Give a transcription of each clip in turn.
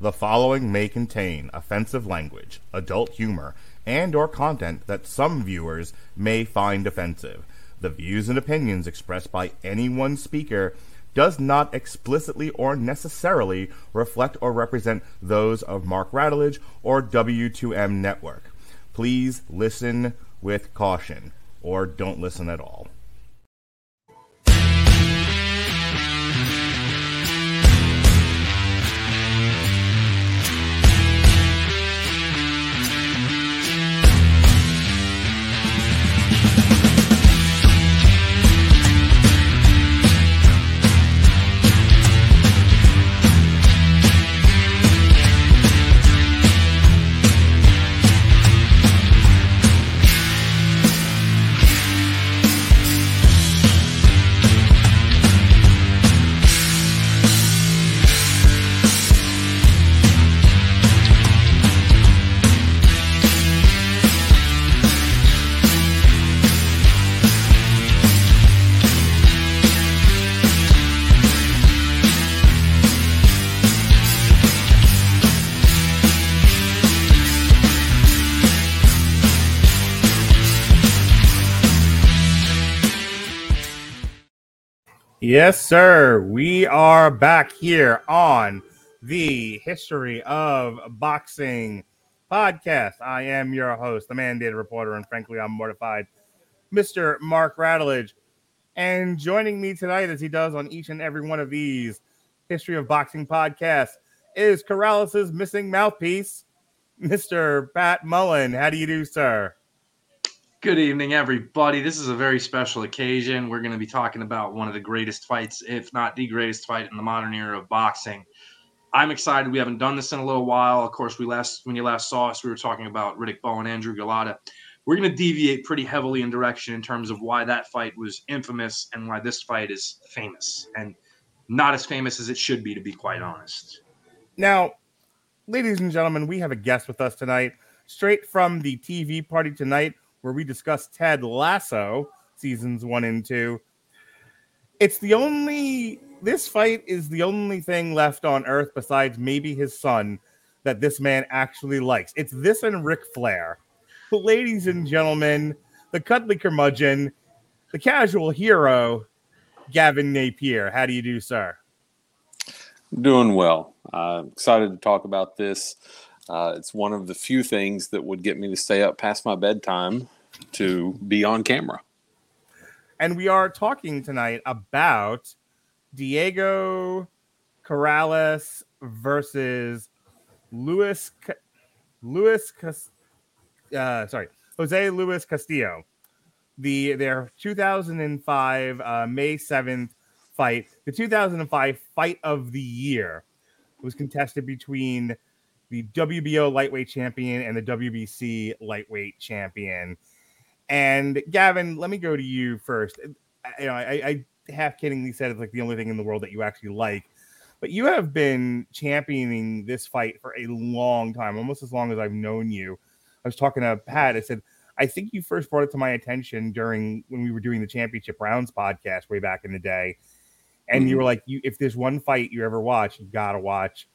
The following may contain offensive language, adult humor, and or content that some viewers may find offensive. The views and opinions expressed by any one speaker does not explicitly or necessarily reflect or represent those of Mark Radulich or W2M Network. Please listen with caution or don't listen at all. Yes, sir. We are back here on the History of Boxing podcast. I am your host, the mandated reporter, and frankly, I'm mortified, Mr. Mark Radulich. And joining me tonight, as he does on each and every one of these History of Boxing podcasts, is Corrales' missing mouthpiece, Mr. Pat Mullin. How do you do, sir? Good evening, everybody. This is a very special occasion. We're going to be talking about one of the greatest fights, if not the greatest fight in the modern era of boxing. I'm excited. We haven't done this in a little while. Of course, we last when you last saw us, we were talking about Riddick Bowe and Andrew Golota. We're going to deviate pretty heavily in direction in terms of why that fight was infamous and why this fight is famous and not as famous as it should be, to be quite honest. Now, ladies and gentlemen, we have a guest with us tonight, straight from the TV party tonight where we discuss Ted Lasso seasons one and two. It's the only, this fight is the only thing left on earth besides maybe his son that this man actually likes. It's this and Ric Flair. But ladies and gentlemen, the cuddly curmudgeon, the casual hero, Gavin Napier. How do you do, sir? Doing well. Uh, excited to talk about this. Uh, it's one of the few things that would get me to stay up past my bedtime to be on camera. And we are talking tonight about Diego Corrales versus Luis Luis uh, sorry Jose Luis Castillo. The their 2005 uh, May 7th fight, the 2005 fight of the year, was contested between the WBO lightweight champion and the WBC lightweight champion. And Gavin, let me go to you first. You know, I, I half kiddingly said it's like the only thing in the world that you actually like, but you have been championing this fight for a long time, almost as long as I've known you. I was talking to Pat. I said, I think you first brought it to my attention during when we were doing the championship rounds podcast way back in the day. And mm-hmm. you were like, you if there's one fight you ever watch, you gotta watch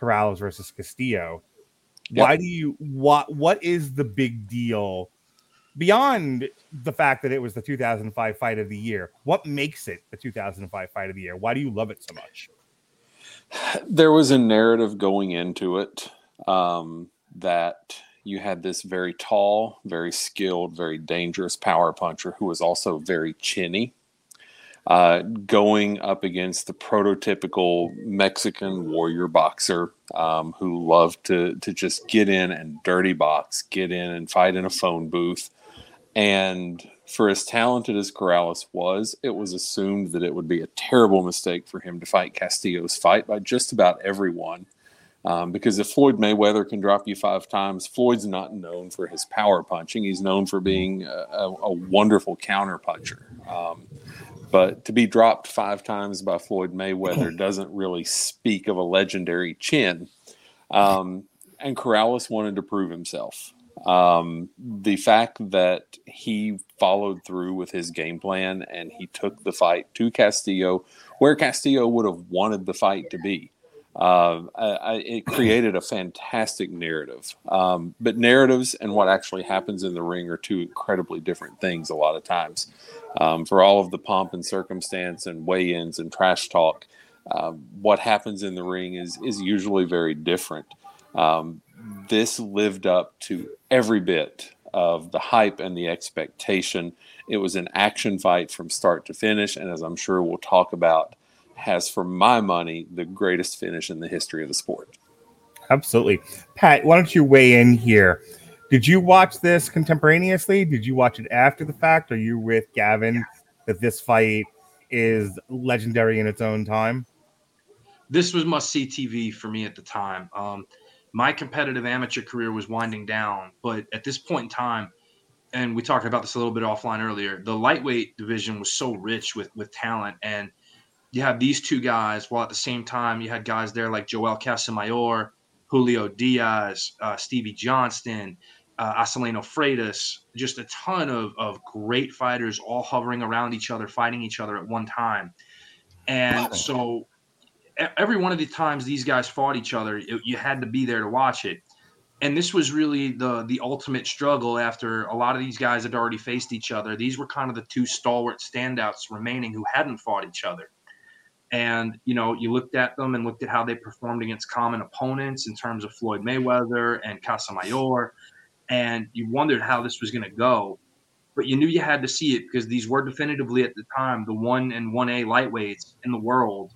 Corrales versus Castillo. Yep. Why do you what what is the big deal beyond the fact that it was the 2005 fight of the year, what makes it the 2005 fight of the year? Why do you love it so much? There was a narrative going into it um, that you had this very tall, very skilled, very dangerous power puncher who was also very chinny. Uh, going up against the prototypical Mexican warrior boxer um, who loved to to just get in and dirty box, get in and fight in a phone booth, and for as talented as Corrales was, it was assumed that it would be a terrible mistake for him to fight Castillo's fight by just about everyone. Um, because if Floyd Mayweather can drop you five times, Floyd's not known for his power punching. He's known for being a, a, a wonderful counter puncher. Um, but to be dropped five times by Floyd Mayweather doesn't really speak of a legendary chin. Um, and Corrales wanted to prove himself. Um, the fact that he followed through with his game plan and he took the fight to Castillo, where Castillo would have wanted the fight to be. Uh, I, I, it created a fantastic narrative. Um, but narratives and what actually happens in the ring are two incredibly different things a lot of times. Um, for all of the pomp and circumstance and weigh ins and trash talk, uh, what happens in the ring is, is usually very different. Um, this lived up to every bit of the hype and the expectation. It was an action fight from start to finish. And as I'm sure we'll talk about, has, for my money, the greatest finish in the history of the sport. Absolutely. Pat, why don't you weigh in here? Did you watch this contemporaneously? Did you watch it after the fact? Are you with Gavin that this fight is legendary in its own time? This was must see TV for me at the time. Um, my competitive amateur career was winding down, but at this point in time, and we talked about this a little bit offline earlier, the lightweight division was so rich with with talent and you have these two guys, while at the same time you had guys there like Joel Casamayor, Julio Diaz, uh, Stevie Johnston, uh, Acelino Freitas, just a ton of, of great fighters all hovering around each other, fighting each other at one time. And so every one of the times these guys fought each other, it, you had to be there to watch it. And this was really the the ultimate struggle after a lot of these guys had already faced each other. These were kind of the two stalwart standouts remaining who hadn't fought each other and you know you looked at them and looked at how they performed against common opponents in terms of Floyd Mayweather and Casamayor, and you wondered how this was going to go, but you knew you had to see it because these were definitively at the time the one and one A lightweights in the world,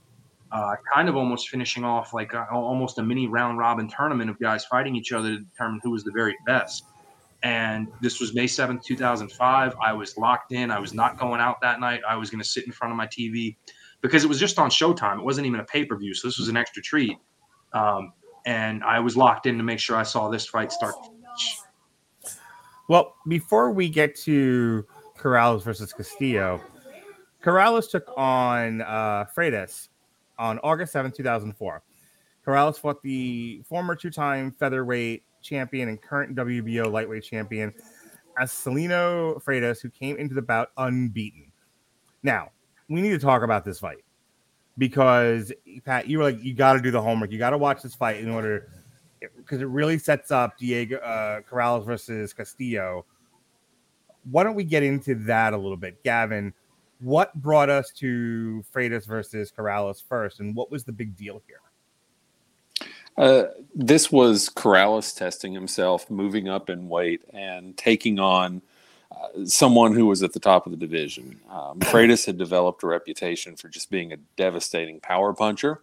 uh, kind of almost finishing off like a, almost a mini round robin tournament of guys fighting each other to determine who was the very best. And this was May 7th, 2005. I was locked in. I was not going out that night. I was going to sit in front of my TV because it was just on Showtime. It wasn't even a pay per view, so this was an extra treat. Um, and I was locked in to make sure I saw this fight start. Well, before we get to Corrales versus Castillo, Corrales took on uh, Freitas on August 7, 2004. Corrales fought the former two time featherweight champion and current WBO lightweight champion, Acelino Freitas, who came into the bout unbeaten. Now, we need to talk about this fight because Pat, you were like, you got to do the homework. You got to watch this fight in order because it really sets up Diego uh, Corrales versus Castillo. Why don't we get into that a little bit, Gavin? What brought us to Freitas versus Corrales first, and what was the big deal here? Uh, this was Corrales testing himself, moving up in weight, and taking on someone who was at the top of the division. Um, Freitas had developed a reputation for just being a devastating power puncher,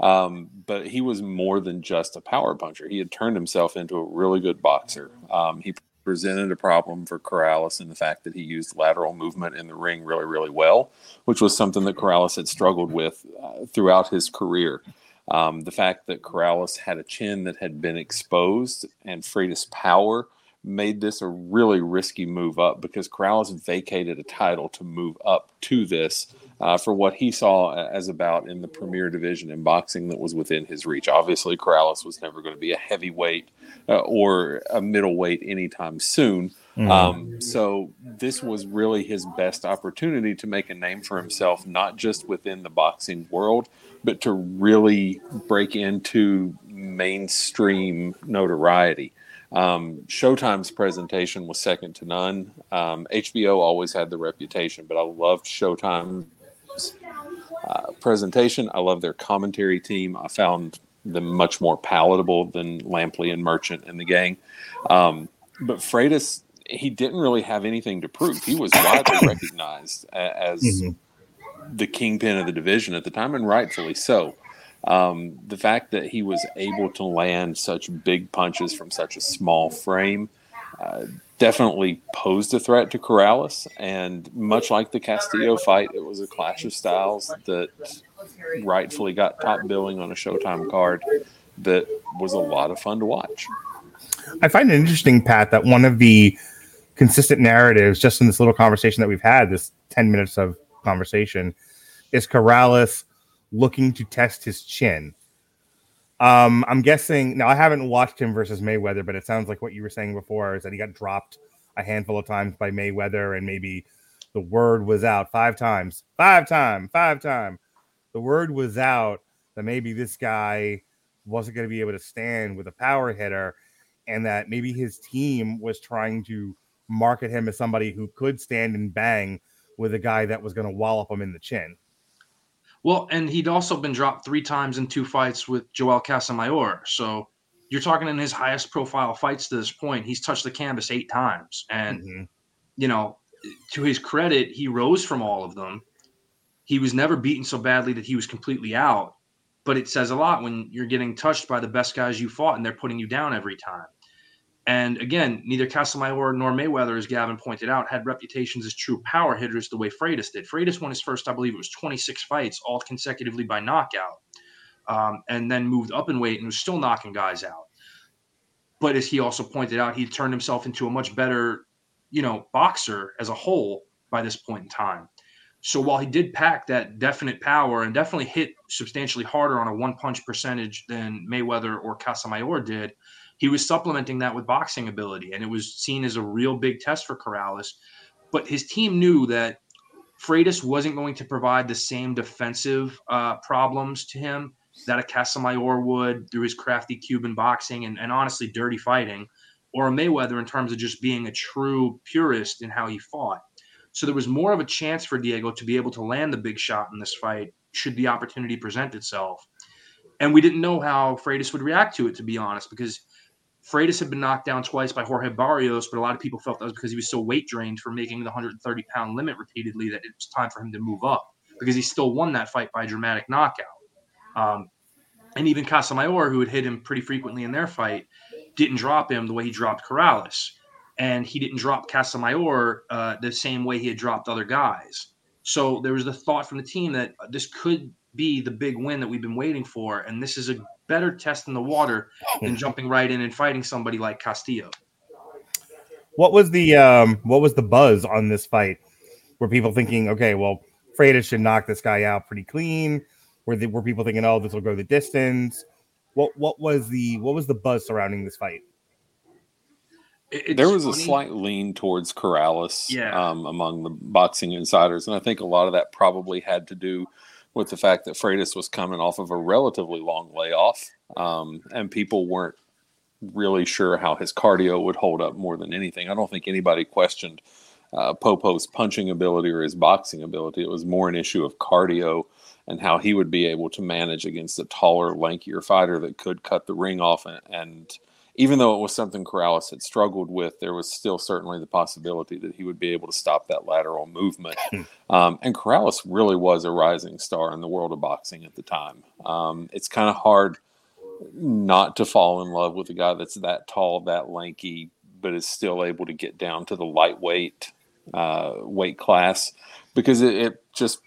um, but he was more than just a power puncher. He had turned himself into a really good boxer. Um, he presented a problem for Corrales in the fact that he used lateral movement in the ring really, really well, which was something that Corrales had struggled with uh, throughout his career. Um, the fact that Corrales had a chin that had been exposed and Freitas' power made this a really risky move up because Corrales vacated a title to move up to this uh, for what he saw as about in the premier division in boxing that was within his reach. Obviously, Corrales was never going to be a heavyweight uh, or a middleweight anytime soon. Mm. Um, so this was really his best opportunity to make a name for himself, not just within the boxing world, but to really break into mainstream notoriety. Um, Showtime's presentation was second to none. Um, HBO always had the reputation, but I loved Showtime's uh, presentation. I love their commentary team. I found them much more palatable than Lampley and Merchant and the gang. Um, but Freitas, he didn't really have anything to prove. He was widely recognized as mm-hmm. the kingpin of the division at the time, and rightfully so. Um, the fact that he was able to land such big punches from such a small frame definitely posed a threat to Corrales. And much like the Castillo fight, it was a clash of styles that rightfully got top billing on a Showtime card that was a lot of fun to watch. I find it interesting, Pat, that one of the consistent narratives just in this little conversation that we've had, this 10 minutes of conversation, is Corrales looking to test his chin. Um, I'm guessing now I haven't watched him versus Mayweather, but it sounds like what you were saying before is that he got dropped a handful of times by Mayweather, and maybe the word was out five times, five time, five time. The word was out that maybe this guy wasn't going to be able to stand with a power hitter and that maybe his team was trying to market him as somebody who could stand and bang with a guy that was going to wallop him in the chin. Well, and he'd also been dropped three times in two fights with Joel Casamayor. So you're talking in his highest profile fights to this point, he's touched the canvas eight times. And, mm-hmm. you know, to his credit, he rose from all of them. He was never beaten so badly that he was completely out. But it says a lot when you're getting touched by the best guys you fought and they're putting you down every time. And again, neither Casamayor nor Mayweather, as Gavin pointed out, had reputations as true power hitters the way Freitas did. Freitas won his first, I believe it was 26 fights, all consecutively by knockout, um, and then moved up in weight and was still knocking guys out. But as he also pointed out, he turned himself into a much better, you know, boxer as a whole by this point in time. So while he did pack that definite power and definitely hit substantially harder on a one punch percentage than Mayweather or Casamayor did, he was supplementing that with boxing ability, and it was seen as a real big test for Corrales. But his team knew that Freitas wasn't going to provide the same defensive uh, problems to him that a Casamayor would through his crafty Cuban boxing and, and honestly dirty fighting, or a Mayweather in terms of just being a true purist in how he fought. So there was more of a chance for Diego to be able to land the big shot in this fight should the opportunity present itself. And we didn't know how Freitas would react to it, to be honest, because Freitas had been knocked down twice by Jorge Barrios, but a lot of people felt that was because he was so weight drained for making the 130 pound limit repeatedly that it was time for him to move up because he still won that fight by a dramatic knockout. Um, and even Casamayor, who had hit him pretty frequently in their fight, didn't drop him the way he dropped Corrales. And he didn't drop Casamayor uh, the same way he had dropped other guys. So there was the thought from the team that this could be the big win that we've been waiting for. And this is a better test in the water than jumping right in and fighting somebody like Castillo. What was the um what was the buzz on this fight? Were people thinking, okay, well, Freitas should knock this guy out pretty clean? Were the, were people thinking, oh, this will go the distance? What what was the what was the buzz surrounding this fight? It's there was funny. a slight lean towards Corrales yeah. um, among the boxing insiders, and I think a lot of that probably had to do with the fact that Freitas was coming off of a relatively long layoff, um, and people weren't really sure how his cardio would hold up more than anything. I don't think anybody questioned uh, Popo's punching ability or his boxing ability. It was more an issue of cardio and how he would be able to manage against a taller, lankier fighter that could cut the ring off and, and even though it was something Corrales had struggled with, there was still certainly the possibility that he would be able to stop that lateral movement. Hmm. um, and Corrales really was a rising star in the world of boxing at the time. Um, it's kind of hard not to fall in love with a guy that's that tall, that lanky, but is still able to get down to the lightweight uh, weight class because it, it just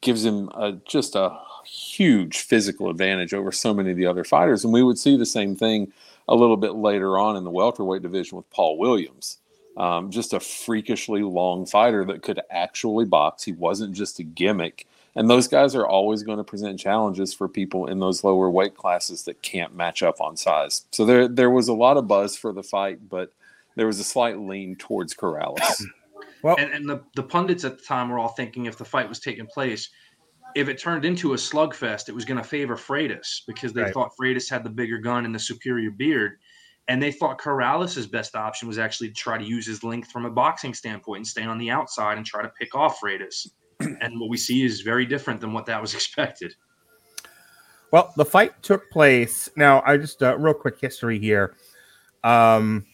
gives him a, just a huge physical advantage over so many of the other fighters. And we would see the same thing a little bit later on in the welterweight division with Paul Williams. Um, just a freakishly long fighter that could actually box. He wasn't just a gimmick. And those guys are always going to present challenges for people in those lower weight classes that can't match up on size. So there, there was a lot of buzz for the fight, but there was a slight lean towards Corrales. Well, and, and the, the pundits at the time were all thinking if the fight was taking place, if it turned into a slugfest, it was going to favor Freitas because they right. thought Freitas had the bigger gun and the superior beard. And they thought Corrales' best option was actually to try to use his length from a boxing standpoint and stay on the outside and try to pick off Freitas. and what we see is very different than what that was expected. Well, the fight took place. Now, I just uh, real quick history here. Um,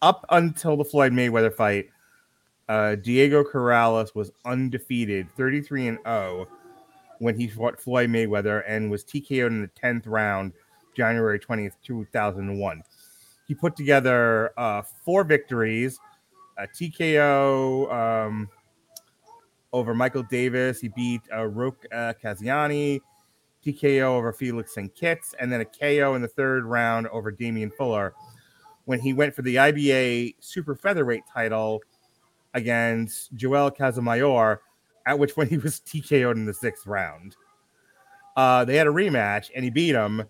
up until the Floyd Mayweather fight, uh, Diego Corrales was undefeated, 33 and 0 when he fought Floyd Mayweather and was TKO'd in the 10th round, January 20th, 2001. He put together uh, four victories, a TKO um, over Michael Davis. He beat uh, Roque uh, Cassiani, TKO over Felix and Kitts, and then a KO in the third round over Damian Fuller when he went for the IBA super featherweight title against Joel Casamayor at which point he was TKO'd in the sixth round. Uh, they had a rematch and he beat him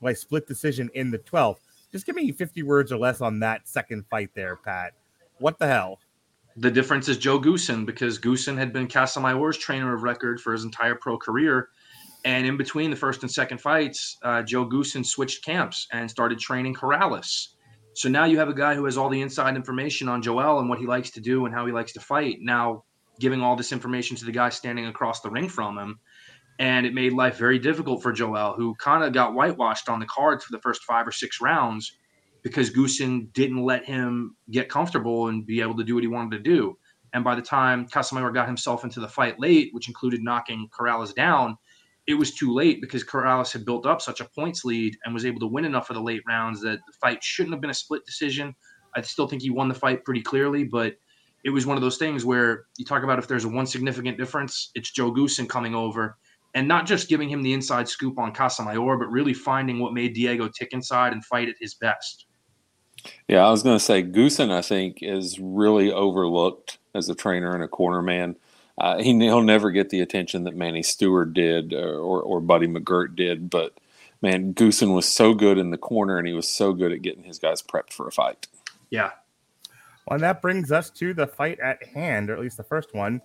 by split decision in the 12th. Just give me 50 words or less on that second fight there, Pat. What the hell? The difference is Joe Goossen because Goossen had been Casamayor's trainer of record for his entire pro career. And in between the first and second fights, uh, Joe Goossen switched camps and started training Corrales. So now you have a guy who has all the inside information on Joel and what he likes to do and how he likes to fight. Now giving all this information to the guy standing across the ring from him. And it made life very difficult for Joel, who kind of got whitewashed on the cards for the first five or six rounds because Goossen didn't let him get comfortable and be able to do what he wanted to do. And by the time Casamayor got himself into the fight late, which included knocking Corrales down, it was too late because Corrales had built up such a points lead and was able to win enough of the late rounds that the fight shouldn't have been a split decision. I still think he won the fight pretty clearly, but it was one of those things where you talk about if there's a one significant difference, it's Joe Goossen coming over and not just giving him the inside scoop on Casamayor, but really finding what made Diego tick inside and fight at his best. Yeah, I was going to say Goossen, I think, is really overlooked as a trainer and a corner man. Uh, he, will never get the attention that Manny Steward did or, uh, or, or Buddy McGirt did, but man, Goossen was so good in the corner and he was so good at getting his guys prepped for a fight. Yeah. And that brings us to the fight at hand, or at least the first one.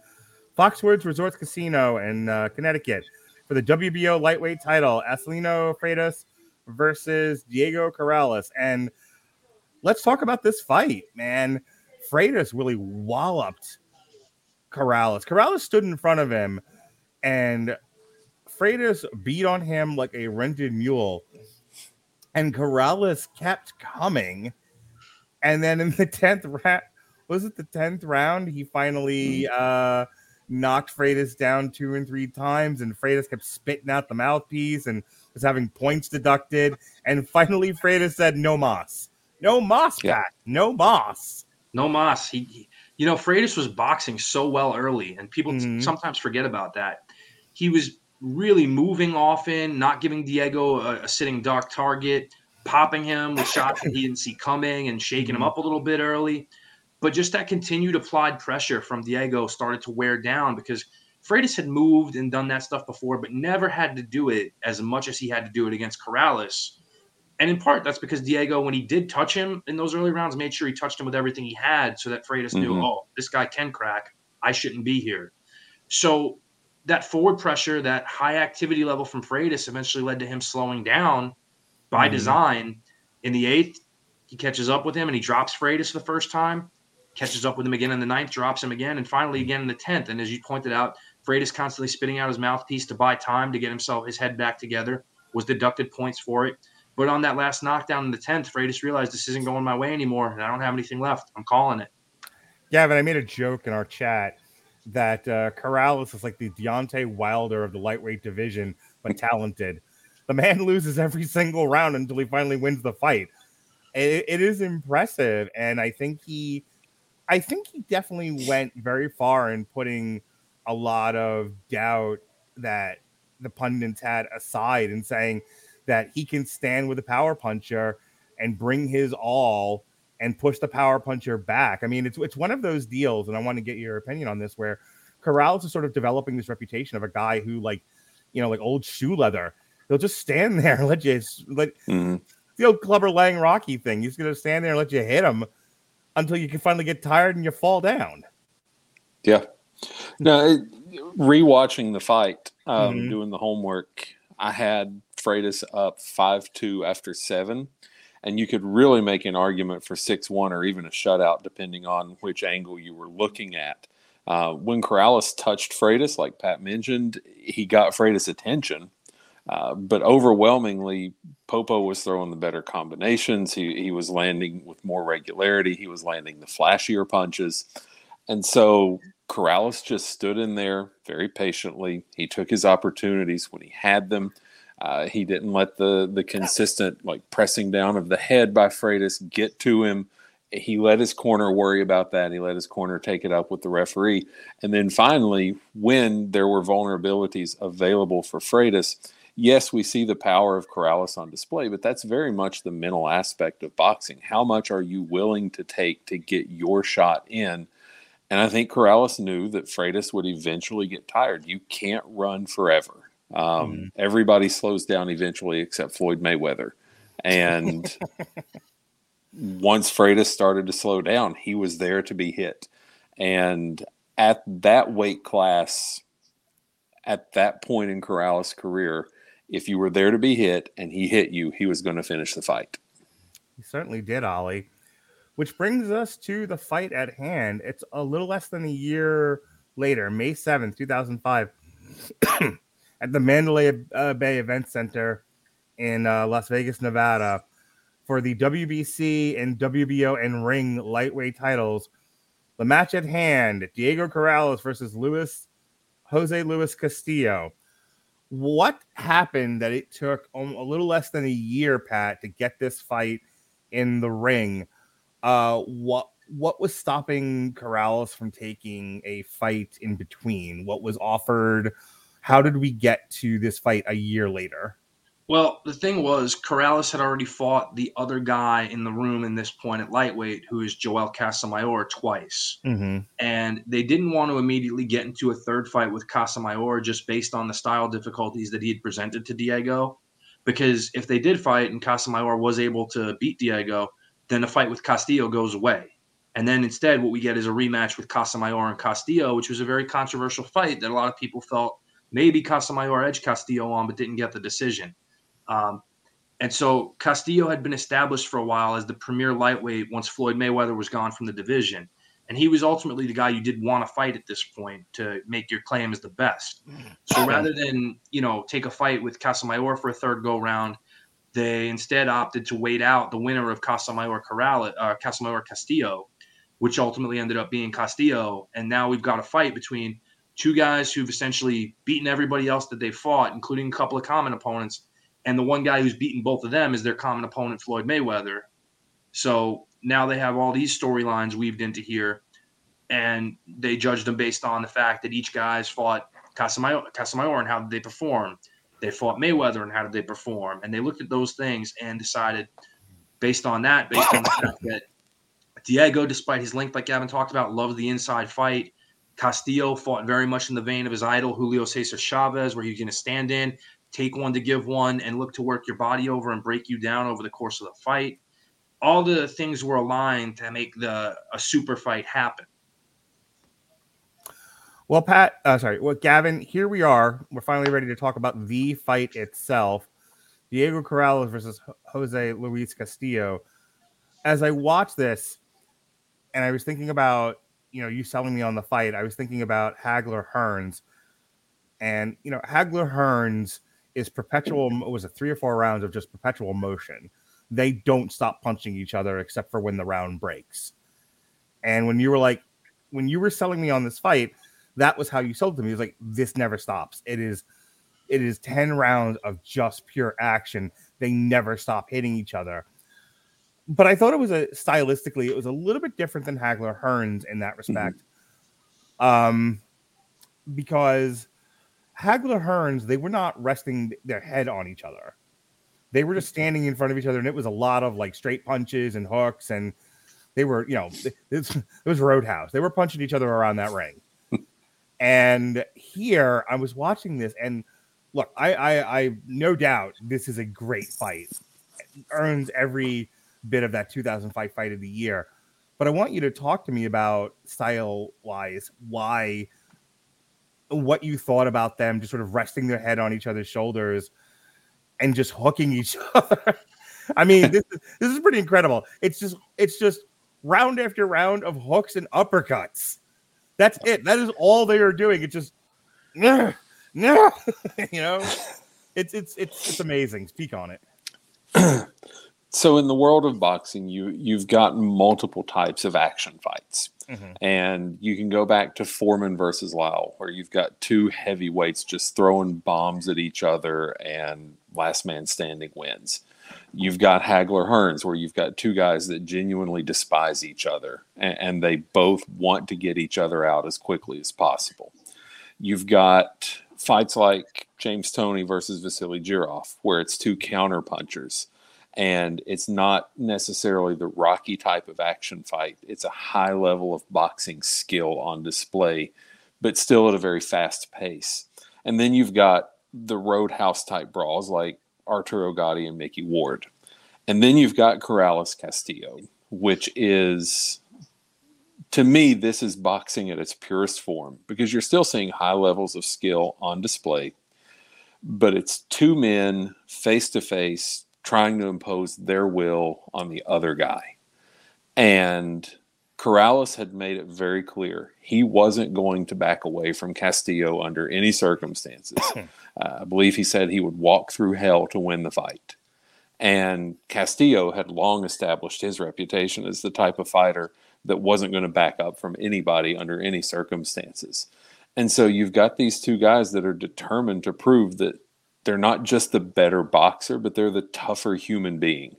Foxwoods Resorts Casino in uh, Connecticut for the WBO lightweight title, Acelino Freitas versus Diego Corrales. And let's talk about this fight, man. Freitas really walloped Corrales. Corrales stood in front of him, and Freitas beat on him like a rented mule. And Corrales kept coming. And then in the 10th round, was it the 10th round? He finally uh, knocked Freitas down two and three times, and Freitas kept spitting out the mouthpiece and was having points deducted. And finally, Freitas said, No mas. No mas yeah. back. No mas. No mas. He you know, Freitas was boxing so well early, and people mm-hmm. sometimes forget about that. He was really moving often, not giving Diego a, a sitting dark target, popping him with shots that he didn't see coming, and shaking mm-hmm. him up a little bit early. But just that continued applied pressure from Diego started to wear down because Freitas had moved and done that stuff before, but never had to do it as much as he had to do it against Corrales and in part that's because Diego, when he did touch him in those early rounds, made sure he touched him with everything he had, so that Freitas mm-hmm. knew, oh, this guy can crack. I shouldn't be here. So that forward pressure, that high activity level from Freitas, eventually led to him slowing down by mm-hmm. design. In the eighth, he catches up with him and he drops Freitas the first time, catches up with him again in the ninth, drops him again, and finally again in the tenth. And as you pointed out, Freitas constantly spitting out his mouthpiece to buy time to get himself his head back together was deducted points for it. But on that last knockdown in the tenth, Freitas realized this isn't going my way anymore, and I don't have anything left. I'm calling it. Gavin, I made a joke in our chat that uh, Corrales is like the Deontay Wilder of the lightweight division, but talented. The man loses every single round until he finally wins the fight. It, it is impressive, and I think he, I think he definitely went very far in putting a lot of doubt that the pundits had aside and saying that he can stand with a power puncher and bring his all and push the power puncher back. I mean, it's it's one of those deals, and I want to get your opinion on this, where Corrales is sort of developing this reputation of a guy who, like, you know, like old shoe leather. He'll just stand there and let you let mm-hmm. the old Clubber Lang Rocky thing. He's gonna stand there and let you hit him until you can finally get tired and you fall down. Yeah. Now, rewatching the fight, um, mm-hmm. doing the homework, I had Freitas up 5 2 after seven. And you could really make an argument for 6 1 or even a shutout, depending on which angle you were looking at. Uh, when Corrales touched Freitas, like Pat mentioned, he got Freitas' attention. Uh, but overwhelmingly, Popo was throwing the better combinations. He, he was landing with more regularity. He was landing the flashier punches. And so Corrales just stood in there very patiently. He took his opportunities when he had them. Uh, he didn't let the the consistent like pressing down of the head by Freitas get to him. He let his corner worry about that. He let his corner take it up with the referee. And then finally, when there were vulnerabilities available for Freitas, yes, we see the power of Corrales on display, but that's very much the mental aspect of boxing. How much are you willing to take to get your shot in? And I think Corrales knew that Freitas would eventually get tired. You can't run forever. Um, mm-hmm. Everybody slows down eventually, except Floyd Mayweather. And once Freitas started to slow down, he was there to be hit. And at that weight class, at that point in Corrales' career, if you were there to be hit and he hit you, he was going to finish the fight. He certainly did, Ollie. Which brings us to the fight at hand. It's a little less than a year later, May 7th, 2005, at the Mandalay uh, Bay Event Center in uh, Las Vegas, Nevada, for the WBC and WBO and Ring lightweight titles. The match at hand Diego Corrales versus Luis Jose Luis Castillo. What happened that it took a little less than a year, Pat, to get this fight in the ring? Uh, what what was stopping Corrales from taking a fight in between? What was offered? How did we get to this fight a year later? Well, the thing was, Corrales had already fought the other guy in the room in this point at lightweight, who is Joel Casamayor, twice. Mm-hmm. And they didn't want to immediately get into a third fight with Casamayor just based on the style difficulties that he had presented to Diego. Because if they did fight and Casamayor was able to beat Diego, then the fight with Castillo goes away. And then instead, what we get is a rematch with Casamayor and Castillo, which was a very controversial fight that a lot of people felt maybe Casamayor edged Castillo on, but didn't get the decision. Um, and so Castillo had been established for a while as the premier lightweight once Floyd Mayweather was gone from the division. And he was ultimately the guy you did want to fight at this point to make your claim as the best. So rather than, you know, take a fight with Casamayor for a third go round, they instead opted to wait out the winner of Casamayor Corral, uh, Casamayor Castillo, which ultimately ended up being Castillo. And now we've got a fight between two guys who've essentially beaten everybody else that they fought, including a couple of common opponents and the one guy who's beaten both of them is their common opponent Floyd Mayweather. So now they have all these storylines weaved into here, and they judged them based on the fact that each guy's fought Casamayor, Casamayor and how did they perform. They fought Mayweather and how did they perform, and they looked at those things and decided, based on that, based on the fact that Diego, despite his length, like Gavin talked about, loves the inside fight. Castillo fought very much in the vein of his idol Julio Cesar Chavez, where he's going to stand in, take one to give one, and look to work your body over and break you down over the course of the fight. All the things were aligned to make the a super fight happen. Well, Pat, uh, sorry, well, Gavin, here we are. We're finally ready to talk about the fight itself. Diego Corrales versus Jose Luis Castillo. As I watched this, and I was thinking about, you know, you selling me on the fight, I was thinking about Hagler Hearns. And, you know, Hagler Hearns is perpetual was it three or four rounds of just perpetual motion. They don't stop punching each other except for when the round breaks. And when you were like, when you were selling me on this fight, that was how you sold to me. It was like this never stops. It is, it is ten rounds of just pure action. They never stop hitting each other. But I thought it was a stylistically, it was a little bit different than Hagler Hearns in that mm-hmm. respect. Mm-hmm. Um, because Hagler Hearns, they were not resting their head on each other. They were just standing in front of each other, and it was a lot of like straight punches and hooks, and they were, you know, it was, Roadhouse. They were punching each other around that ring. and here, I was watching this, and look, I, I, I, no doubt this is a great fight. It earns every bit of that 2005 fight of the year. But I want you to talk to me about style wise why what you thought about them just sort of resting their head on each other's shoulders and just hooking each other. I mean, this is, this is pretty incredible. It's just it's just round after round of hooks and uppercuts. That's it. That is all they are doing. It's just no, no, you know. It's it's it's it's amazing. Speak on it. so in the world of boxing, you you've got multiple types of action fights. Mm-hmm. And you can go back to Foreman versus Lyle, where you've got two heavyweights just throwing bombs at each other, and last man standing wins. You've got Hagler Hearns, where you've got two guys that genuinely despise each other, and, and they both want to get each other out as quickly as possible. You've got fights like James Toney versus Vasily Jirov, where it's two counter punchers and it's not necessarily the Rocky type of action fight. It's a high level of boxing skill on display, but still at a very fast pace. And then you've got the roadhouse type brawls like Arturo Gatti and Micky Ward. And then you've got Corrales Castillo, which is to me, this is boxing at its purest form because you're still seeing high levels of skill on display, but it's two men face to face trying to impose their will on the other guy. And Corrales had made it very clear he wasn't going to back away from Castillo under any circumstances. uh, I believe he said he would walk through hell to win the fight. And Castillo had long established his reputation as the type of fighter that wasn't going to back up from anybody under any circumstances. And so you've got these two guys that are determined to prove that they're not just the better boxer, but they're the tougher human being.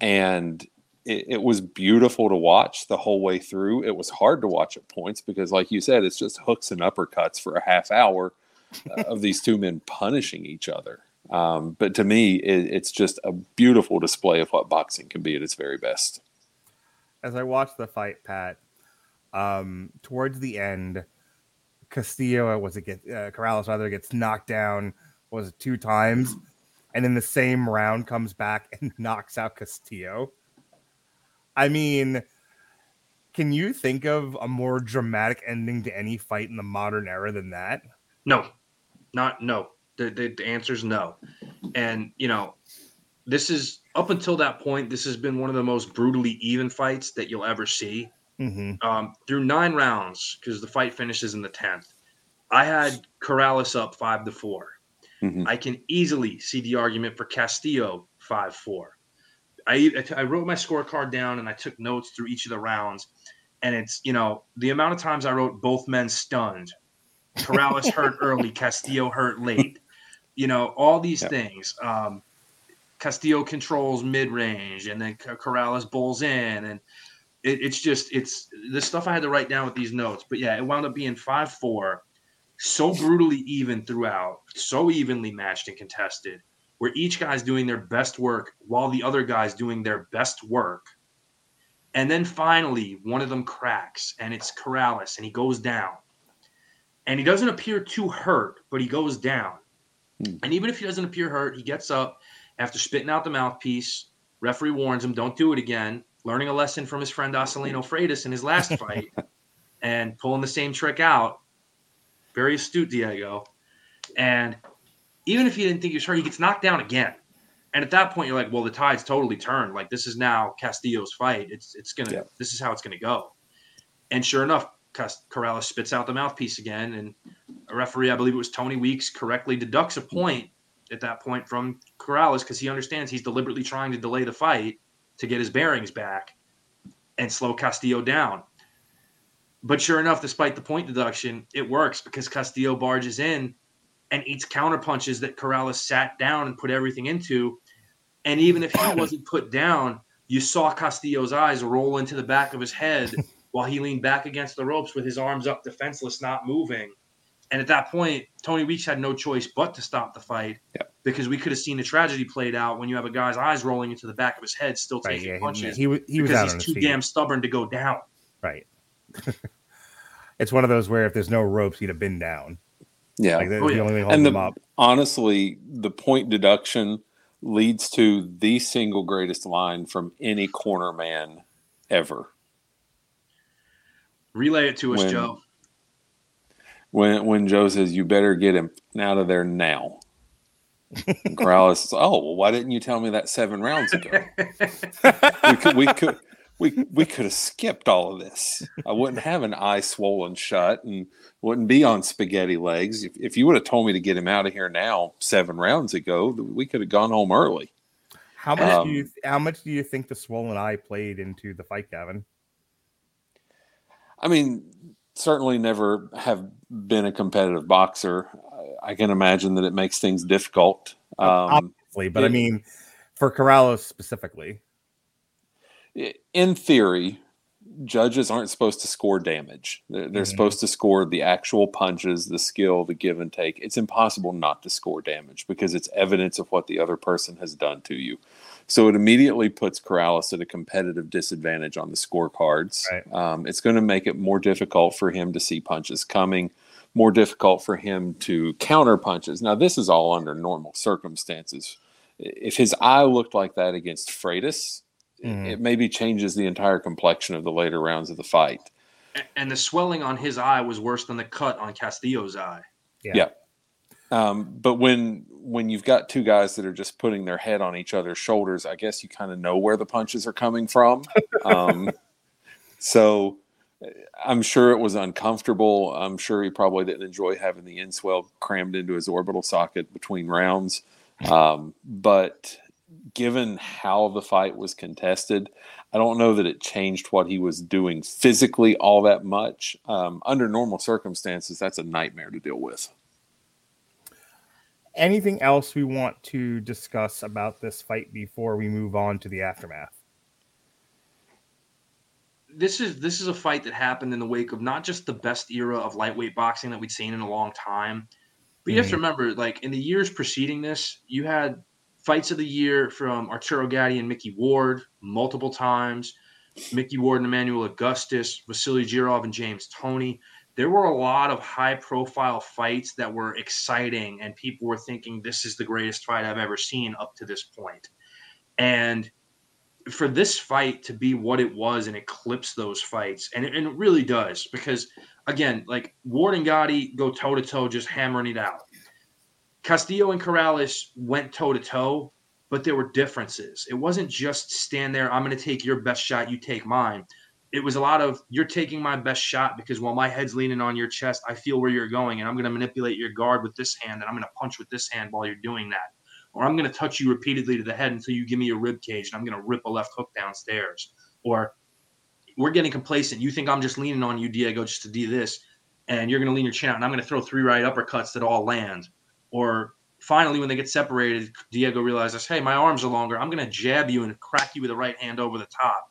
And it, it, was beautiful to watch the whole way through. It was hard to watch at points because, like you said, it's just hooks and uppercuts for a half hour uh, of these two men punishing each other. Um, but to me, it, it's just a beautiful display of what boxing can be at its very best. As I watched the fight, Pat, um, towards the end, Castillo was it get uh, Corrales rather gets knocked down was it two times, and in the same round comes back and knocks out Castillo. I mean, can you think of a more dramatic ending to any fight in the modern era than that? No, not no. The, the, the answer is no. And, you know, this is up until that point, this has been one of the most brutally even fights that you'll ever see. Mm-hmm. Um, through nine rounds, because the fight finishes in the 10th, I had Corrales up five to 4 mm-hmm. I can easily see the argument for Castillo five four. I, I wrote my scorecard down and I took notes through each of the rounds. And it's, you know, the amount of times I wrote both men stunned. Corrales hurt early, Castillo hurt late. You know, all these yep. things. Um, Castillo controls mid range and then Corrales bowls in. And it, it's just, it's the stuff I had to write down with these notes. But yeah, it wound up being 5 4, so brutally even throughout, so evenly matched and contested where each guy's doing their best work while the other guy's doing their best work. And then finally, one of them cracks and it's Corrales and he goes down. And he doesn't appear too hurt, but he goes down. Hmm. And even if he doesn't appear hurt, he gets up after spitting out the mouthpiece. Referee warns him, don't do it again. Learning a lesson from his friend Acelino Freitas in his last fight and pulling the same trick out. Very astute, Diego. And even if he didn't think he was hurt, he gets knocked down again. And at that point, you're like, well, the tide's totally turned. Like this is now Castillo's fight. It's it's gonna. Yeah. This is how it's gonna go. And sure enough, Corrales spits out the mouthpiece again, and a referee, I believe it was Tony Weeks, correctly deducts a point at that point from Corrales because he understands he's deliberately trying to delay the fight to get his bearings back and slow Castillo down. But sure enough, despite the point deduction, it works because Castillo barges in and eats counter punches that Corrales sat down and put everything into. And even if he wasn't put down, you saw Castillo's eyes roll into the back of his head while he leaned back against the ropes with his arms up, defenseless, not moving. And at that point, Tony Weeks had no choice but to stop the fight yep. because we could have seen the tragedy played out when you have a guy's eyes rolling into the back of his head, still right, taking yeah, punches. He, he, he was because he's too feet. damn stubborn to go down. Right. it's one of those where if there's no ropes, he'd have been down. Yeah. Like oh, yeah. The and the, honestly, the point deduction leads to the single greatest line from any corner man ever. Relay it to us, when, Joe. When when Joe says, "You better get him out of there now," and Corrales says, "Oh, well, why didn't you tell me that seven rounds ago? we could we could we we could have skipped all of this. I wouldn't have an eye swollen shut and wouldn't be on spaghetti legs. If, if you would have told me to get him out of here now seven rounds ago, we could have gone home early. How much um, do you how much do you think the swollen eye played into the fight, Gavin? I mean, certainly never have been a competitive boxer. I can imagine that it makes things difficult. Um, Obviously, but it, I mean, for Corrales specifically, in theory, judges aren't supposed to score damage. They're, they're mm-hmm. supposed to score the actual punches, the skill, the give and take. It's impossible not to score damage because it's evidence of what the other person has done to you. So it immediately puts Corrales at a competitive disadvantage on the scorecards. Right. Um, it's going to make it more difficult for him to see punches coming, more difficult for him to counter punches. Now, this is all under normal circumstances. If his eye looked like that against Freitas, mm-hmm. it maybe changes the entire complexion of the later rounds of the fight. And the swelling on his eye was worse than the cut on Castillo's eye. Yeah. yeah. Um, but when when you've got two guys that are just putting their head on each other's shoulders, I guess you kind of know where the punches are coming from. Um, so I'm sure it was uncomfortable. I'm sure he probably didn't enjoy having the enswell crammed into his orbital socket between rounds. Um, but given how the fight was contested, I don't know that it changed what he was doing physically all that much. Um, under normal circumstances, that's a nightmare to deal with. Anything else we want to discuss about this fight before we move on to the aftermath? this is this is a fight that happened in the wake of not just the best era of lightweight boxing that we'd seen in a long time, but you have to mm-hmm. remember, like in the years preceding this, you had fights of the year from Arturo Gatti and Micky Ward multiple times, Micky Ward and Emmanuel Augustus, Vasily Jirov and James Toney. There were a lot of high profile fights that were exciting, and people were thinking this is the greatest fight I've ever seen up to this point. And for this fight to be what it was and eclipse those fights, and it, and it really does because again, like Ward and Gatti go toe to toe, just hammering it out. Castillo and Corrales went toe to toe, but there were differences. It wasn't just stand there. I'm going to take your best shot, you take mine. It was a lot of you're taking my best shot because while my head's leaning on your chest, I feel where you're going, and I'm going to manipulate your guard with this hand, and I'm going to punch with this hand while you're doing that or I'm going to touch you repeatedly to the head until you give me a rib cage and I'm going to rip a left hook downstairs. Or we're getting complacent. You think I'm just leaning on you, Diego, just to do this, and you're going to lean your chin out, and I'm going to throw three right uppercuts that all land. Or finally, when they get separated, Diego realizes, hey, my arms are longer. I'm going to jab you and crack you with the right hand over the top.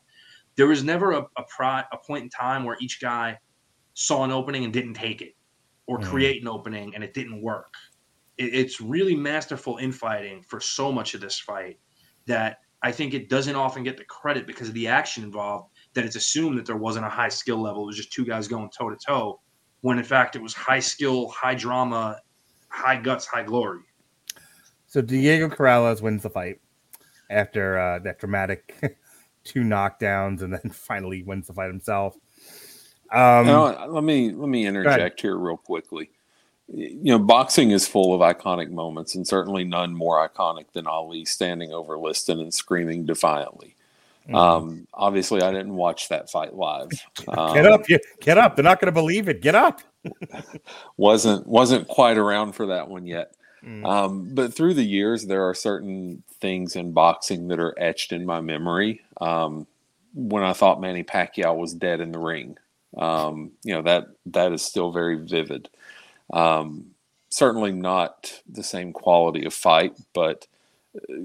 There was never a, a, pro, a point in time where each guy saw an opening and didn't take it, or mm. create an opening and it didn't work it, it's really masterful infighting for so much of this fight that I think it doesn't often get the credit because of the action involved. That it's assumed that there wasn't a high skill level; it was just two guys going toe to toe. When in fact it was high skill, high drama, high guts, high glory. So Diego Corrales wins the fight after uh, that dramatic two knockdowns, and then finally wins the fight himself. Um, now, let me let me interject here real quickly you know, boxing is full of iconic moments, and certainly none more iconic than Ali standing over Liston and screaming defiantly. Mm-hmm. Um, obviously, I didn't watch that fight live. Um, get up, you, get up! They're not going to believe it. Get up. wasn't wasn't quite around for that one yet. Mm. Um, but through the years, there are certain things in boxing that are etched in my memory. Um, when I thought Manny Pacquiao was dead in the ring, um, you know that that is still very vivid. Um, certainly not the same quality of fight, but uh,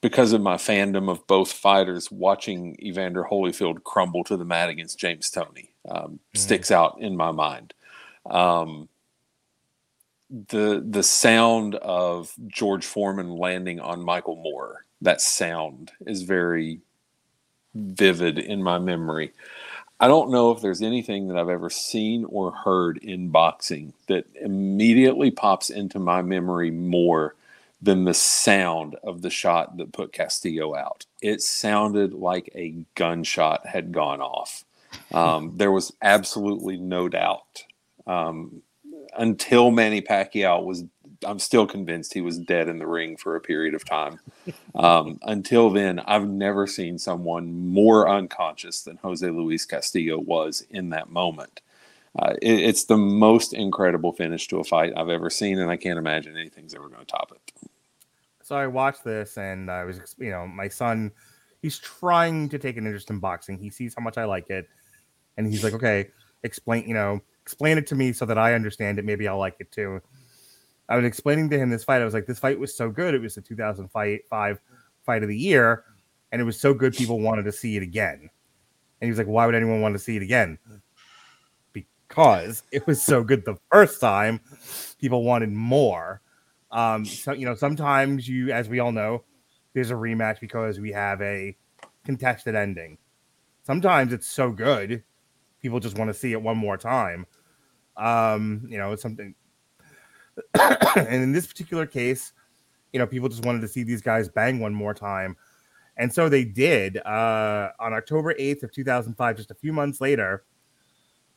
because of my fandom of both fighters, watching Evander Holyfield crumble to the mat against James Toney um, mm-hmm. sticks out in my mind. Um, the the sound of George Foreman landing on Michael Moorer that sound is very vivid in my memory. I don't know if there's anything that I've ever seen or heard in boxing that immediately pops into my memory more than the sound of the shot that put Castillo out. It sounded like a gunshot had gone off. Um, there was absolutely no doubt um, until Manny Pacquiao was I'm still convinced he was dead in the ring for a period of time. Um, until then, I've never seen someone more unconscious than Jose Luis Castillo was in that moment. Uh, it, it's the most incredible finish to a fight I've ever seen, and I can't imagine anything's ever going to top it. So I watched this, and I was, you know, my son, he's trying to take an interest in boxing. He sees how much I like it, and he's like, "Okay, explain, you know, explain it to me so that I understand it. Maybe I'll like it too." I was explaining to him this fight. I was like, this fight was so good. It was the 2005 fight of the year, and it was so good people wanted to see it again. And he was like, why would anyone want to see it again? Because it was so good the first time, people wanted more. Um, so you know, sometimes you, as we all know, there's a rematch because we have a contested ending. Sometimes it's so good, people just want to see it one more time. Um, you know, it's something and in this particular case, you know, people just wanted to see these guys bang one more time. And so they did. Uh, on October 8th of 2005, just a few months later,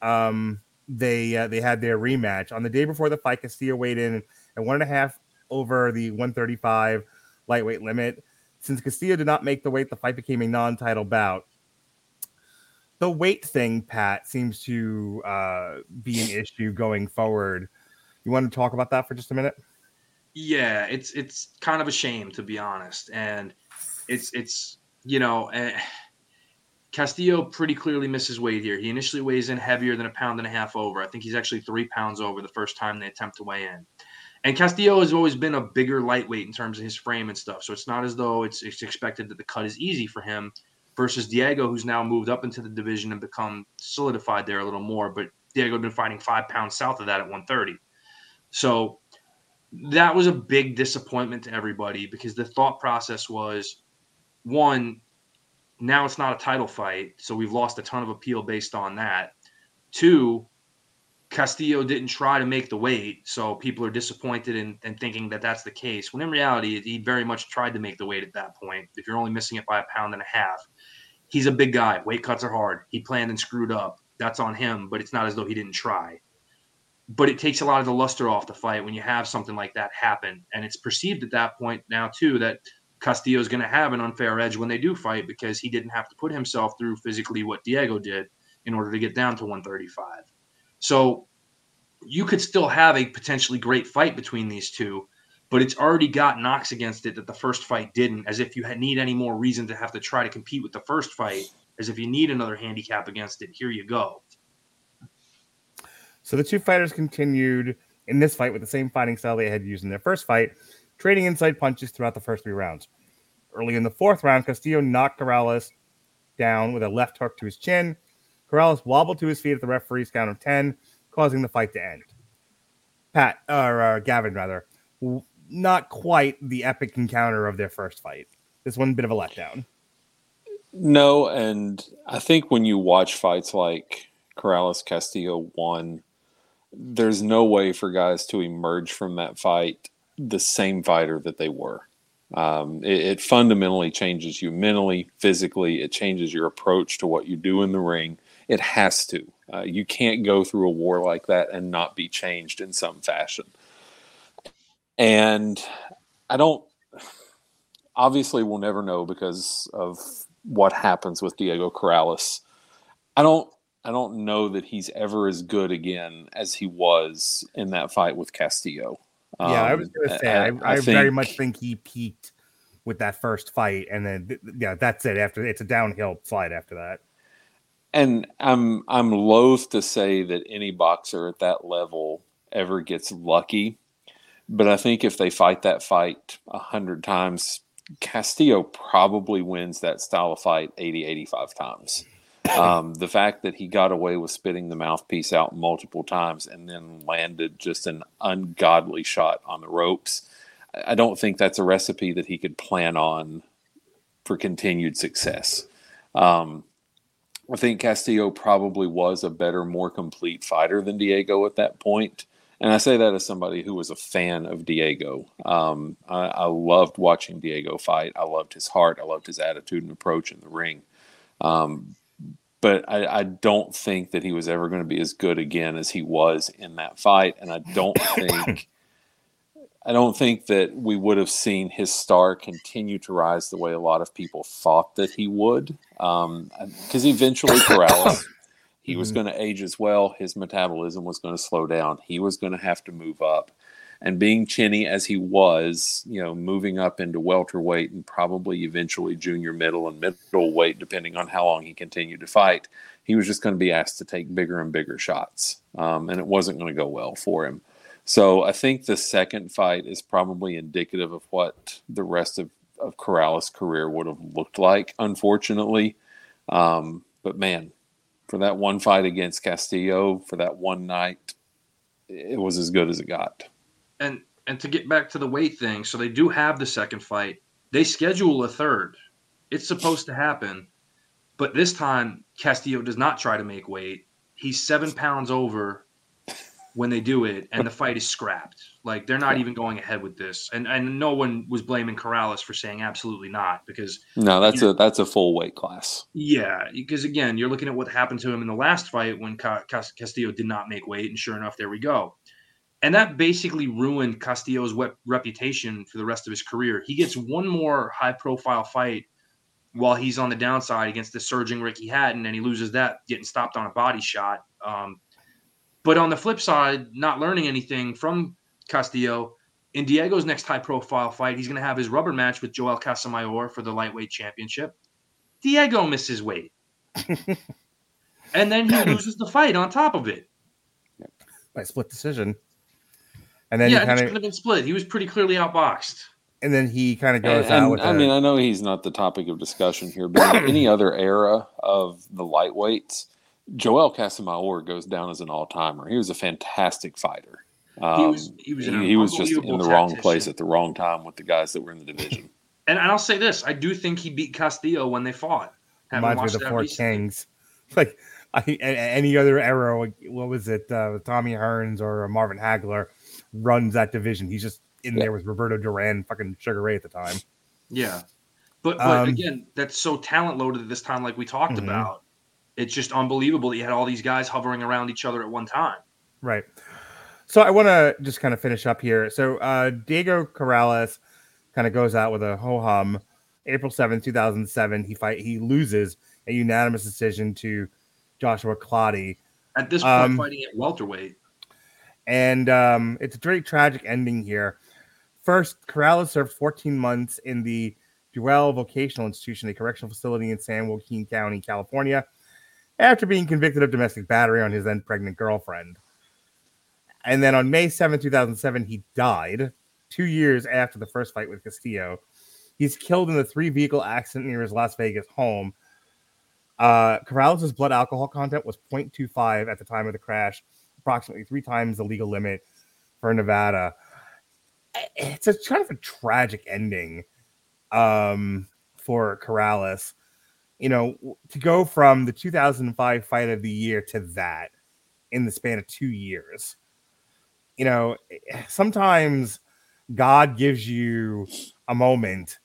um, they uh, they had their rematch on the day before the fight. Castillo weighed in at one and a half over the 135 lightweight limit. Since Castillo did not make the weight, the fight became a non-title bout. The weight thing, Pat, seems to uh, be an issue going forward. You want to talk about that for just a minute? Yeah, it's it's kind of a shame to be honest, and it's it's you know. Eh, Castillo pretty clearly misses weight here. He initially weighs in heavier than a pound and a half over. I think he's actually three pounds over the first time they attempt to weigh in. And Castillo has always been a bigger lightweight in terms of his frame and stuff. So it's not as though it's, it's expected that the cut is easy for him versus Diego, who's now moved up into the division and become solidified there a little more. But Diego been fighting five pounds south of that at 130. So that was a big disappointment to everybody because the thought process was one, now it's not a title fight, so we've lost a ton of appeal based on that. Two, Castillo didn't try to make the weight, so people are disappointed in, in thinking that that's the case. When in reality, he very much tried to make the weight at that point. If you're only missing it by a pound and a half, he's a big guy. Weight cuts are hard. He planned and screwed up. That's on him, but it's not as though he didn't try. But it takes a lot of the luster off the fight when you have something like that happen, and it's perceived at that point now too that Castillo is going to have an unfair edge when they do fight because he didn't have to put himself through physically what Diego did in order to get down to 135. So you could still have a potentially great fight between these two, but it's already got knocks against it that the first fight didn't, as if you need any more reason to have to try to compete with the first fight, as if you need another handicap against it. Here you go. So the two fighters continued in this fight with the same fighting style they had used in their first fight, trading inside punches throughout the first three rounds. Early in the fourth round, Castillo knocked Corrales down with a left hook to his chin. Corrales wobbled to his feet at the referee's count of 10, causing the fight to end. Pat, or uh, Gavin, rather, not quite the epic encounter of their first fight. This one, bit of a letdown. No, and I think when you watch fights like Corrales Castillo 1, there's no way for guys to emerge from that fight the same fighter that they were. Um, it, it, fundamentally changes you mentally, physically. It changes your approach to what you do in the ring. It has to. Uh, you can't go through a war like that and not be changed in some fashion. And I don't. Obviously, we'll never know because of what happens with Diego Corrales. I don't. I don't know that he's ever as good again as he was in that fight with Castillo. Um, yeah, I was going to say, I, I, I, I think, very much think he peaked with that first fight, and then yeah, that's it. After it's a downhill slide after that. And I'm I'm loath to say that any boxer at that level ever gets lucky, but I think if they fight that fight a hundred times, Castillo probably wins that style of fight 80, 85 times. Um, the fact that he got away with spitting the mouthpiece out multiple times and then landed just an ungodly shot on the ropes, I don't think that's a recipe that he could plan on for continued success. Um, I think Castillo probably was a better, more complete fighter than Diego at that point. And I say that as somebody who was a fan of Diego. Um, I, I, loved watching Diego fight. I loved his heart. I loved his attitude and approach in the ring. Um, but I, I, don't think that he was ever going to be as good again as he was in that fight. And I don't think I don't think that we would have seen his star continue to rise the way a lot of people thought that he would. Because um, eventually Corrales, he was mm-hmm. going to age as well. His metabolism was going to slow down. He was going to have to move up. And being chinny as he was, you know, moving up into welterweight and probably eventually junior middle and middleweight, depending on how long he continued to fight, he was just going to be asked to take bigger and bigger shots. Um, and it wasn't going to go well for him. So I think the second fight is probably indicative of what the rest of, of Corrales' career would have looked like, unfortunately. Um, but man, for that one fight against Castillo, for that one night, it was as good as it got and and to get back to the weight thing, so they do have the second fight. They schedule a third. It's supposed to happen, but this time Castillo does not try to make weight. He's seven pounds over, when they do it, and the fight is scrapped. Like they're not even going ahead with this, and and no one was blaming Corrales for saying absolutely not because no, that's a that's a full weight class. Yeah, because again, you're looking at what happened to him in the last fight when Castillo did not make weight, and sure enough, there we go. And that basically ruined Castillo's reputation for the rest of his career. He gets one more high profile fight while he's on the downside against the surging Ricky Hatton, and he loses that getting stopped on a body shot. Um, but on the flip side, not learning anything from Castillo, in Diego's next high profile fight, he's going to have his rubber match with Joel Casamayor for the lightweight championship. Diego misses weight. and then he loses the fight on top of it. By split decision. And then yeah, he kind of have been split. He was pretty clearly outboxed. And then he kind of goes and, out and, with. I mean, I know he's not the topic of discussion here, but any other era of the lightweights, Joel Casamayor goes down as an all timer. He was a fantastic fighter. Um, he was, he was, he, he was just in the wrong place at the wrong time with the guys that were in the division. And I'll say this: I do think he beat Castillo when they fought. Reminds me of the Four recently. Kings. Like I, any other era, what was it? Uh, Tommy Hearns or Marvin Hagler runs that division. He's just in yeah. there with Roberto Duran, fucking Sugar Ray at the time. Yeah, but but um, again, that's so talent loaded at this time, like we talked mm-hmm. about. It's just unbelievable that you had all these guys hovering around each other at one time. Right. So I want to just kind of finish up here. So uh, Diego Corrales kind of goes out with a ho hum. April seventh, two 2007, he fight he loses a unanimous decision to Joshua Clottey. At this point, um, fighting at welterweight. And um, it's a very tragic ending here. First, Corrales served 14 months in the Deuel Vocational Institution, a correctional facility in San Joaquin County, California, after being convicted of domestic battery on his then pregnant girlfriend. And then on May 7, 2007, he died two years after the first fight with Castillo. He's killed in a three vehicle accident near his Las Vegas home. Uh, Corrales' blood alcohol content was 0.25 at the time of the crash, approximately three times the legal limit for Nevada. It's a kind of a tragic ending um, for Corrales. You know, to go from the 2005 fight of the year to that in the span of two years. You know, sometimes God gives you a moment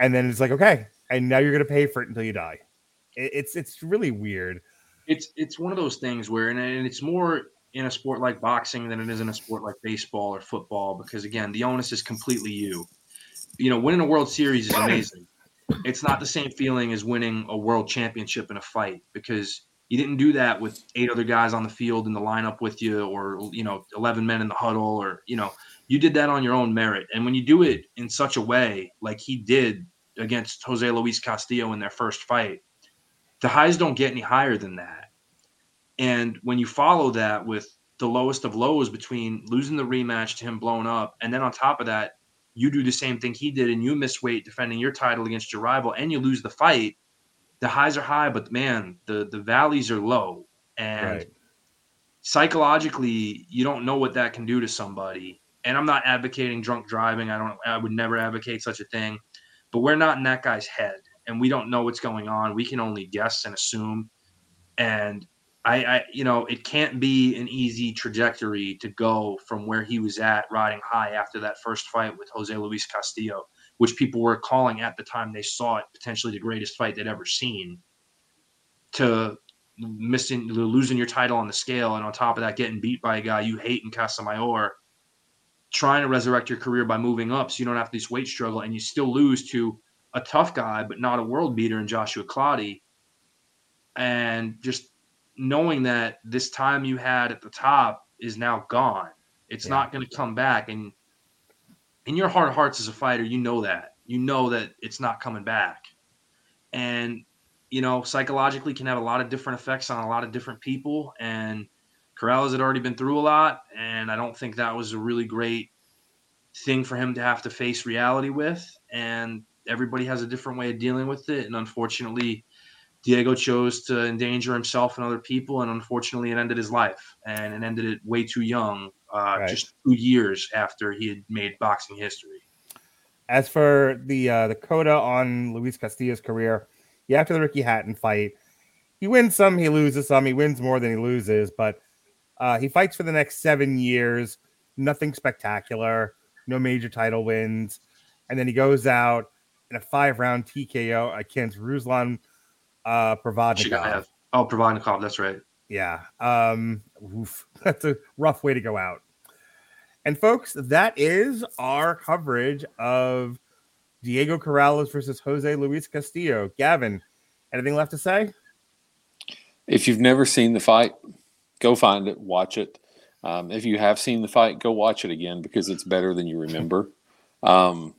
and then it's like, okay, and now you're going to pay for it until you die. It's it's really weird. It's it's one of those things where, and it's more in a sport like boxing than it is in a sport like baseball or football because again, the onus is completely you. You know, winning a World Series is amazing. It's not the same feeling as winning a world championship in a fight because you didn't do that with eight other guys on the field in the lineup with you or you know 11 men in the huddle or you know you did that on your own merit and when you do it in such a way like he did against Jose Luis Castillo in their first fight the highs don't get any higher than that. And when you follow that with the lowest of lows between losing the rematch to him blown up, and then on top of that, you do the same thing he did and you miss weight defending your title against your rival and you lose the fight, the highs are high, but man, the the valleys are low. And right. psychologically, you don't know what that can do to somebody. And I'm not advocating drunk driving. I don't I would never advocate such a thing. But we're not in that guy's head and we don't know what's going on. We can only guess and assume. And I, I, you know, it can't be an easy trajectory to go from where he was at riding high after that first fight with Jose Luis Castillo, which people were calling at the time they saw it potentially the greatest fight they'd ever seen, to missing, losing your title on the scale, and on top of that, getting beat by a guy you hate in Casamayor, trying to resurrect your career by moving up so you don't have this weight struggle, and you still lose to a tough guy, but not a world beater in Joshua Clottey. And just knowing that this time you had at the top is now gone. It's yeah. not going to come back. And in your heart of hearts as a fighter, you know that. You know that it's not coming back. And, you know, psychologically can have a lot of different effects on a lot of different people. And Corrales had already been through a lot. And I don't think that was a really great thing for him to have to face reality with. And everybody has a different way of dealing with it, and unfortunately, Diego chose to endanger himself and other people, and unfortunately, it ended his life, and it ended it way too young, uh, right. just two years after he had made boxing history. As for the uh, the coda on Luis Castillo's career, yeah, after the Ricky Hatton fight, he wins some, he loses some. He wins more than he loses, but Uh, he fights for the next seven years, nothing spectacular, no major title wins, and then he goes out in a five round TKO against Ruslan uh, Provodnikov. Oh, Provodnikov, that's right. Yeah. Um, oof, that's a rough way to go out. And folks, that is our coverage of Diego Corrales versus Jose Luis Castillo. Gavin, anything left to say? If you've never seen the fight, go find it, watch it. Um, if you have seen the fight, go watch it again because it's better than you remember. Um,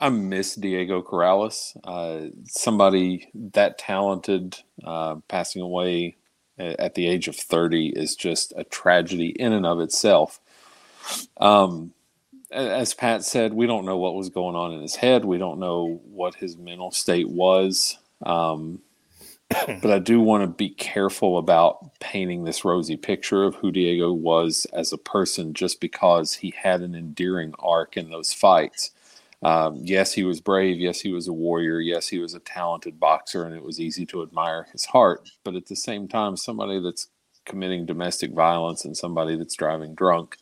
I miss Diego Corrales. Uh, somebody that talented uh, passing away at the age of 30 is just a tragedy in and of itself. Um, as Pat said, we don't know what was going on in his head. We don't know what his mental state was. Um, but I do want to be careful about painting this rosy picture of who Diego was as a person just because he had an endearing arc in those fights. Um, yes, he was brave. Yes, he was a warrior. Yes, he was a talented boxer, and it was easy to admire his heart. But at the same time, somebody that's committing domestic violence and somebody that's driving drunk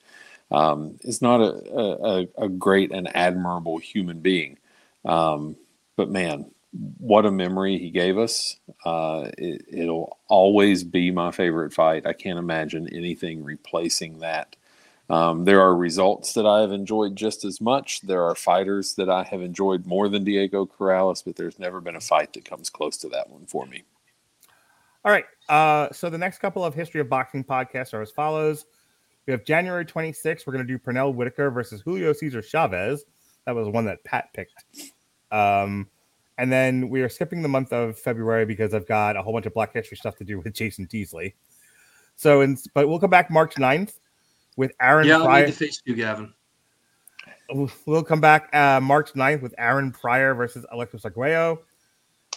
um, is not a, a, a, great and admirable human being. Um, but man, what a memory he gave us. Uh, it, it'll always be my favorite fight. I can't imagine anything replacing that. Um, there are results that I have enjoyed just as much. There are fighters that I have enjoyed more than Diego Corrales, but there's never been a fight that comes close to that one for me. All right. Uh, so the next couple of history of boxing podcasts are as follows. We have January 26th. We're going to do Pernell Whitaker versus Julio Cesar Chavez. That was one that Pat picked. Um, and then we are skipping the month of February because I've got a whole bunch of Black History stuff to do with Jason Teasley. So, in, but we'll come back March 9th with Aaron. Yeah, Pryor. I'll need to face you, Gavin. We'll come back uh, March 9th with Aaron Pryor versus Alexis Arguello.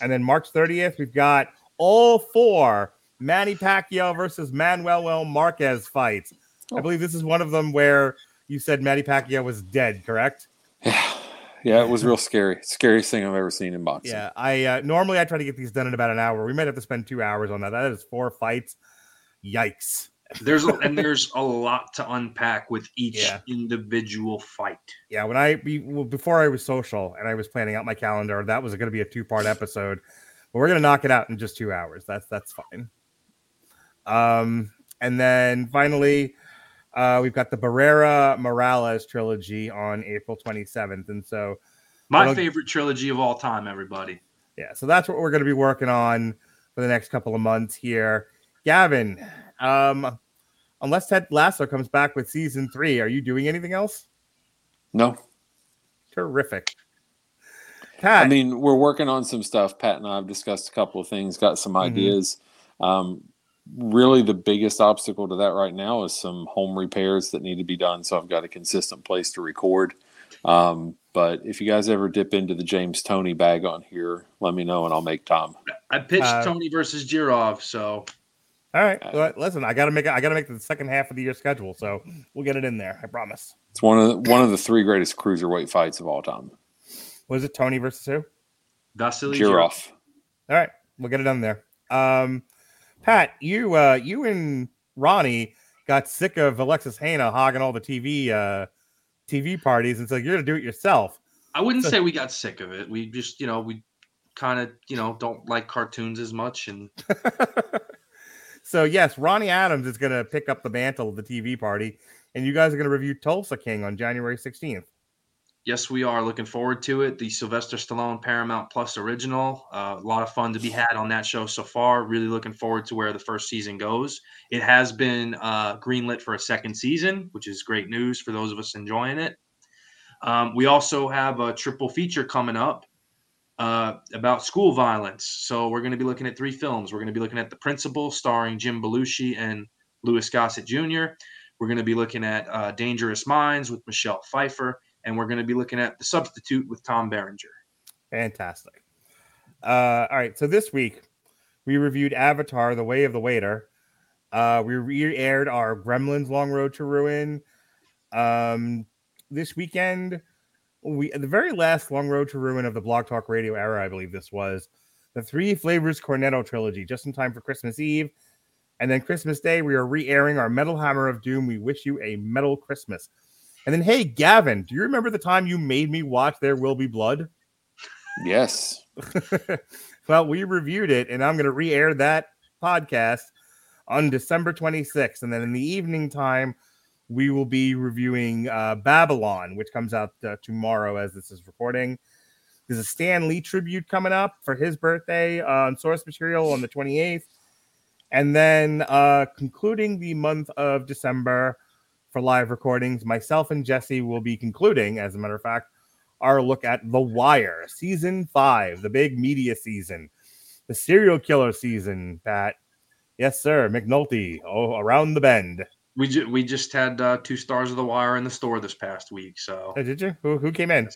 And then March 30th, we've got all four Manny Pacquiao versus Manuel Marquez fights. I believe this is one of them where you said Manny Pacquiao was dead, correct? Yeah, yeah, it was real scary. Scariest thing I've ever seen in boxing. Yeah, I uh, normally I try to get these done in about an hour. We might have to spend two hours on that. That is four fights. Yikes. There's a, and there's a lot to unpack with each yeah. individual fight. Yeah, when I well, before I was social and I was planning out my calendar, that was going to be a two part episode, but we're going to knock it out in just two hours. That's that's fine. Um, and then finally, uh, we've got the Barrera Morales trilogy on April 27th. And so, my favorite trilogy of all time, everybody. Yeah. So that's what we're going to be working on for the next couple of months here. Gavin, um, unless Ted Lasso comes back with season three, are you doing anything else? No. Terrific. Pat. I mean, we're working on some stuff. Pat and I have discussed a couple of things, got some mm-hmm. ideas. Um, really the biggest obstacle to that right now is some home repairs that need to be done. So I've got a consistent place to record. Um, but if you guys ever dip into the James Toney bag on here, let me know and I'll make time. I pitched uh, Toney versus Jirov, so all right. Well, listen, I gotta make I gotta make the second half of the year schedule, so we'll get it in there. I promise. It's one of the, one of the three greatest cruiserweight fights of all time. Was it Toney versus who? Vasily Jirov. All right, we'll get it done there. Um, Pat, you uh, you and Ronnie got sick of Alexis Hejna hogging all the TV uh, TV parties, and so you're gonna do it yourself. I wouldn't so, say we got sick of it. We just, you know, we kind of, you know, don't like cartoons as much, and so yes, Ronnie Adams is gonna pick up the mantle of the TV party, and you guys are gonna review Tulsa King on January 16th. Yes, we are looking forward to it. The Sylvester Stallone Paramount Plus original. Uh, a lot of fun to be had on that show so far. Really looking forward to where the first season goes. It has been uh, greenlit for a second season, which is great news for those of us enjoying it. Um, we also have a triple feature coming up uh, about school violence. So we're going to be looking at three films. We're going to be looking at The Principal, starring Jim Belushi and Louis Gossett Jr. We're going to be looking at uh, Dangerous Minds with Michelle Pfeiffer and we're going to be looking at the substitute with Tom Berenger. Fantastic. Uh, all right, so this week we reviewed Avatar: The Way of the Water. Uh, we re-aired our Gremlins: Long Road to Ruin. Um, this weekend, we the very last Long Road to Ruin of the Blog Talk Radio era, I believe this was the Three Flavors Cornetto trilogy, just in time for Christmas Eve. And then Christmas Day, we are re airing our Metal Hammer of Doom. We wish you a metal Christmas. And then, hey, Gavin, do you remember the time you made me watch There Will Be Blood? Yes. well, we reviewed it, and I'm going to re air that podcast on December 26th. And then in the evening time, we will be reviewing uh, Babylon, which comes out uh, tomorrow as this is recording. There's a Stan Lee tribute coming up for his birthday on Source Material on the 28th. And then uh, concluding the month of December for live recordings, myself and Jesse will be concluding, as a matter of fact, our look at The Wire, season five, the big media season, the serial killer season, Pat. Yes, sir. McNulty, oh, around the bend. We, ju- we just had uh, two stars of the wire in the store this past week. So, oh, did you? Who, who came in?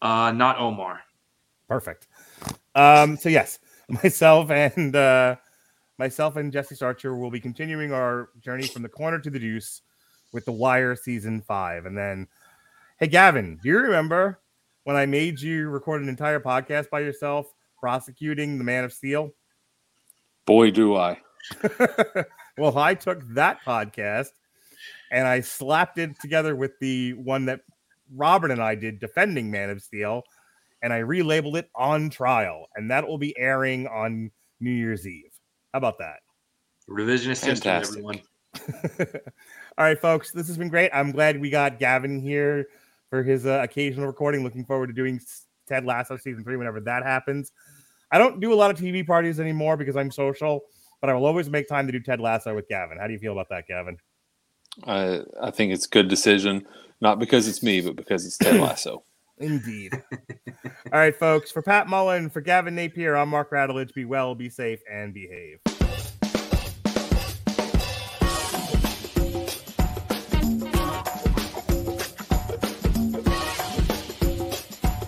Uh, not Omar. Perfect. Um, so yes, myself and uh, myself and Jesse Starcher will be continuing our journey from the corner to the deuce with the Wire season five, and then, hey Gavin, do you remember when I made you record an entire podcast by yourself prosecuting the Man of Steel? Boy, do I. well, I took that podcast and I slapped it together with the one that Robert and I did defending Man of Steel, and I relabeled it on trial, and that will be airing on New Year's Eve. How about that? Revisionist history, everyone. All right, folks, this has been great. I'm glad we got Gavin here for his uh, occasional recording. Looking forward to doing Ted Lasso season three whenever that happens. I don't do a lot of TV parties anymore because I'm social, but I will always make time to do Ted Lasso with Gavin. How do you feel about that, Gavin? I I think it's good decision, not because it's me, but because it's Ted Lasso. Indeed. All right, folks. For Pat Mullin, for Gavin Napier, I'm Mark Radulich. Be well, be safe, and behave.